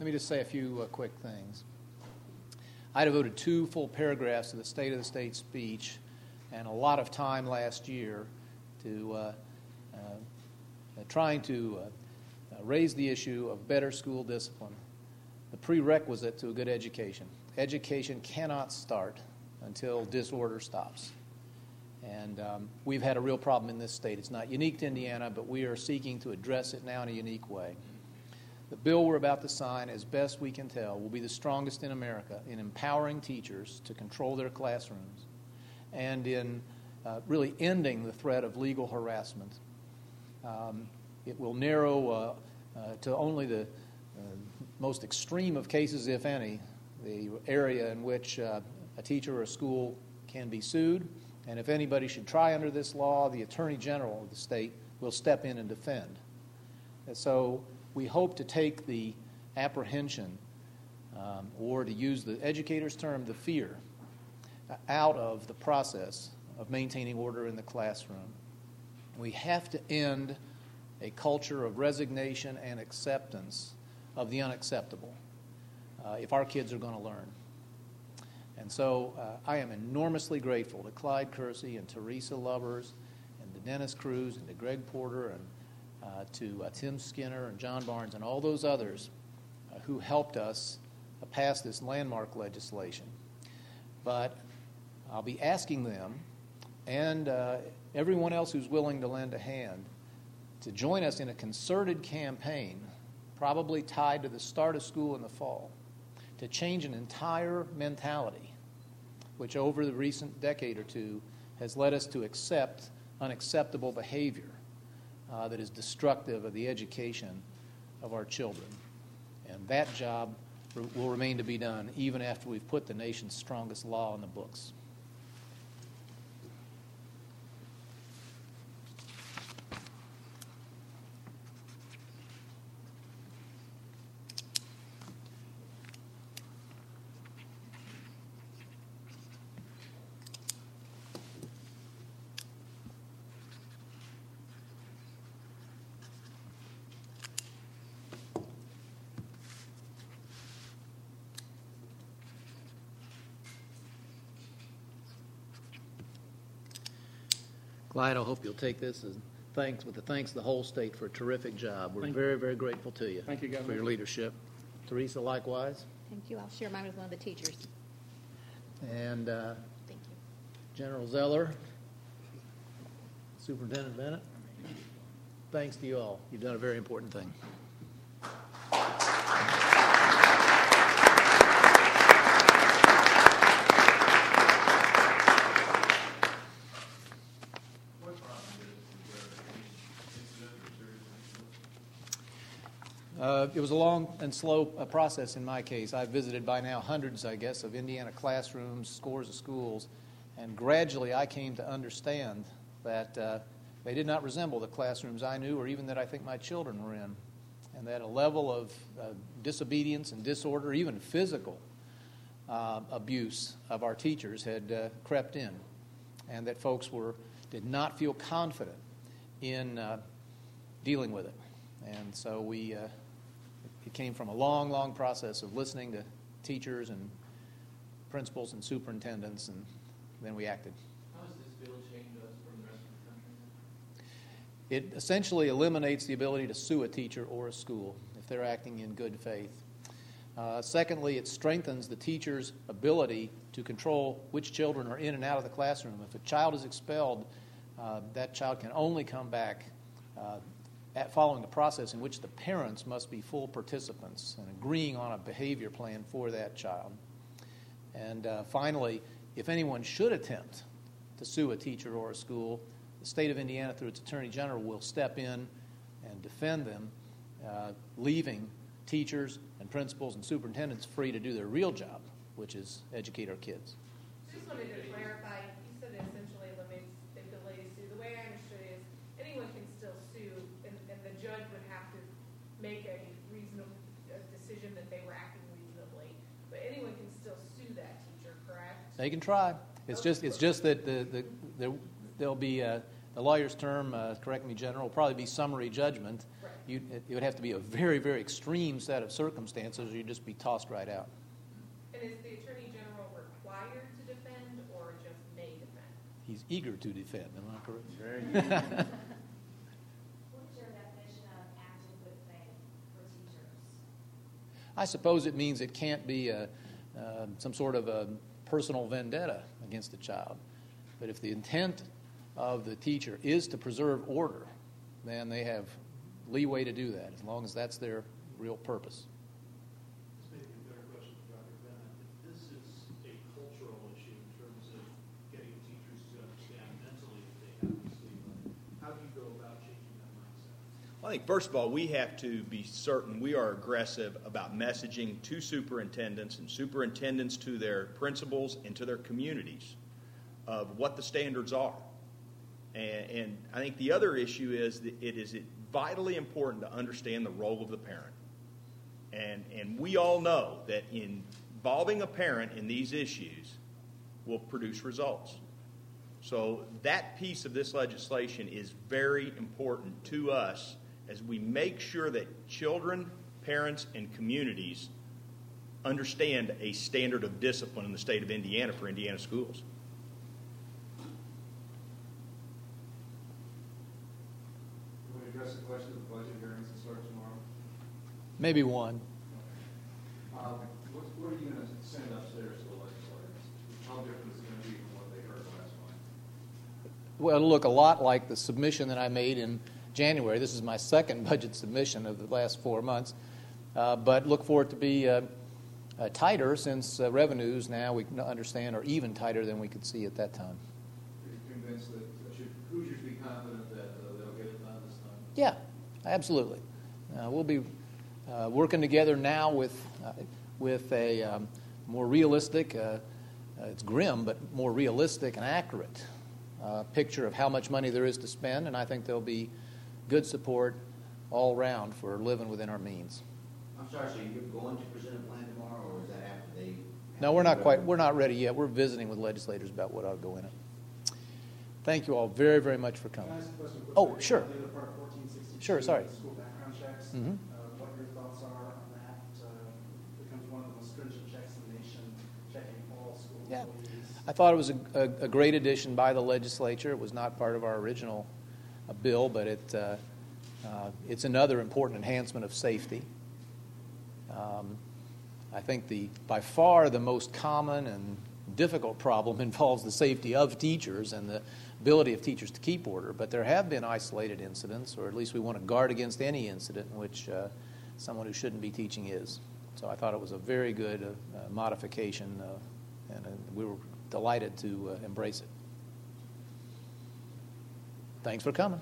Let me just say a few uh, quick things. I devoted two full paragraphs to the State of the State speech and a lot of time last year to uh, uh, trying to uh, raise the issue of better school discipline, the prerequisite to a good education. Education cannot start until disorder stops. And um, we've had a real problem in this state. It's not unique to Indiana, but we are seeking to address it now in a unique way. The bill we're about to sign, as best we can tell, will be the strongest in America in empowering teachers to control their classrooms and in uh, really ending the threat of legal harassment. Um, it will narrow uh, uh, to only the uh, most extreme of cases, if any, the area in which a teacher or a school can be sued. And if anybody should try under this law, the Attorney General of the state will step in and defend. And so we hope to take the apprehension, um, or to use the educator's term, the fear, out of the process of maintaining order in the classroom. We have to end a culture of resignation and acceptance of the unacceptable uh, if our kids are going to learn. And so uh, I am enormously grateful to Clyde Kersey and Teresa Lubbers and to Dennis Kruse and to Greg Porter and uh, to uh, Tim Skinner and John Barnes and all those others uh, who helped us uh, pass this landmark legislation. But I'll be asking them and uh, everyone else who's willing to lend a hand to join us in a concerted campaign, probably tied to the start of school in the fall, to change an entire mentality, which over the recent decade or two has led us to accept unacceptable behavior uh, that is destructive of the education of our children. And that job will remain to be done even after we've put the nation's strongest law in the books. Clyde, I hope you'll take this as thanks with the thanks of the whole state for a terrific job. We're Thank very, very grateful to you. Thank you, Governor. For your leadership. Teresa, likewise. Thank you. I'll share mine with one of the teachers. And uh, Thank you. General Zoeller, Superintendent Bennett, thanks to you all. You've done a very important thing. Uh, it was a long and slow uh, process in my case. I've visited by now hundreds, I guess, of Indiana classrooms, scores of schools, and gradually I came to understand that uh, they did not resemble the classrooms I knew or even that I think my children were in, and that a level of uh, disobedience and disorder, even physical uh, abuse of our teachers, had crept in, and that folks were did not feel confident in dealing with it. And so we it came from a long, long process of listening to teachers and principals and superintendents, and then we acted. How does this bill change us from the rest of the country? It essentially eliminates the ability to sue a teacher or a school if they're acting in good faith. Uh, secondly, it strengthens the teacher's ability to control which children are in and out of the classroom. If a child is expelled, uh, that child can only come back uh, following the process in which the parents must be full participants and agreeing on a behavior plan for that child. And uh, finally, if anyone should attempt to sue a teacher or a school, the state of Indiana, through its attorney general, will step in and defend them, uh, leaving teachers and principals and superintendents free to do their real job, which is educate our kids. Just wanted to clarify, you said essentially eliminates the ability to sue. The way I understood it is anyone can still sue, and, and the judge would have to make a reasonable a decision that they were acting reasonably. But anyone can still sue that teacher, correct? They can try. It's just it's just that the, the, the there'll be a, the lawyer's term. Uh, correct me, General. Will probably be summary judgment, Right. You, it, it would have to be a very, very extreme set of circumstances, or you'd just be tossed right out. And is the Attorney General required to defend or just may defend? He's eager to defend, am I correct? Very good. What is your definition of acting good faith for teachers? I suppose it means it can't be a, uh, some sort of a personal vendetta against the child. But if the intent of the teacher is to preserve order, then they have leeway to do that, as long as that's their real purpose. This may be a better question for Dr. Bennett. If this is a cultural issue in terms of getting teachers to understand mentally that they have to sleep on, how do you go about changing that mindset? Well, I think first of all, we have to be certain we are aggressive about messaging to superintendents and superintendents to their principals and to their communities of what the standards are. And, and I think the other issue is that it is vitally important to understand the role of the parent. And, and we all know that involving a parent in these issues will produce results. So that piece of this legislation is very important to us as we make sure that children, parents, and communities understand a standard of discipline in the state of Indiana for Indiana schools. Can we address the question of the budget hearings that start tomorrow? Maybe one. Um, What, what are you going to send upstairs to the legislators? How different is it going to be from what they heard last month? Well, it'll look a lot like the submission that I made in January. This is my second budget submission of the last four months, uh, but look for it to be uh, uh, tighter since uh, revenues now we understand are even tighter than we could see at that time. Convinced that, uh, should Hoosiers be confident that they'll get it done this time? Yeah, absolutely. Uh, we'll be uh, working together now with uh, with a um, more realistic. Uh, uh, it's grim, but more realistic and accurate uh, picture of how much money there is to spend, and I think there'll be good support all around for living within our means. I'm sorry, so you're going to present a plan tomorrow, or is that after they? No, we're not quite. We're not ready yet. We're visiting with legislators about what ought to go in it. Thank you all very, very much for Can coming. I ask a question? quick? Oh, sure. The other part. Sure, sorry. School background checks. Mhm. Uh, What your thoughts are on that? Uh, Becomes one of the most stringent checks in the nation, checking all school Yeah. employees. I thought it was a, a, a great addition by the legislature. It was not part of our original uh, bill, but it, uh, uh, it's another important enhancement of safety. Um, I think the by far the most common and difficult problem involves the safety of teachers and the ability of teachers to keep order. But there have been isolated incidents, or at least we want to guard against any incident in which uh, someone who shouldn't be teaching is. So I thought it was a very good uh, modification, uh, and uh, we were delighted to embrace it. Thanks for coming.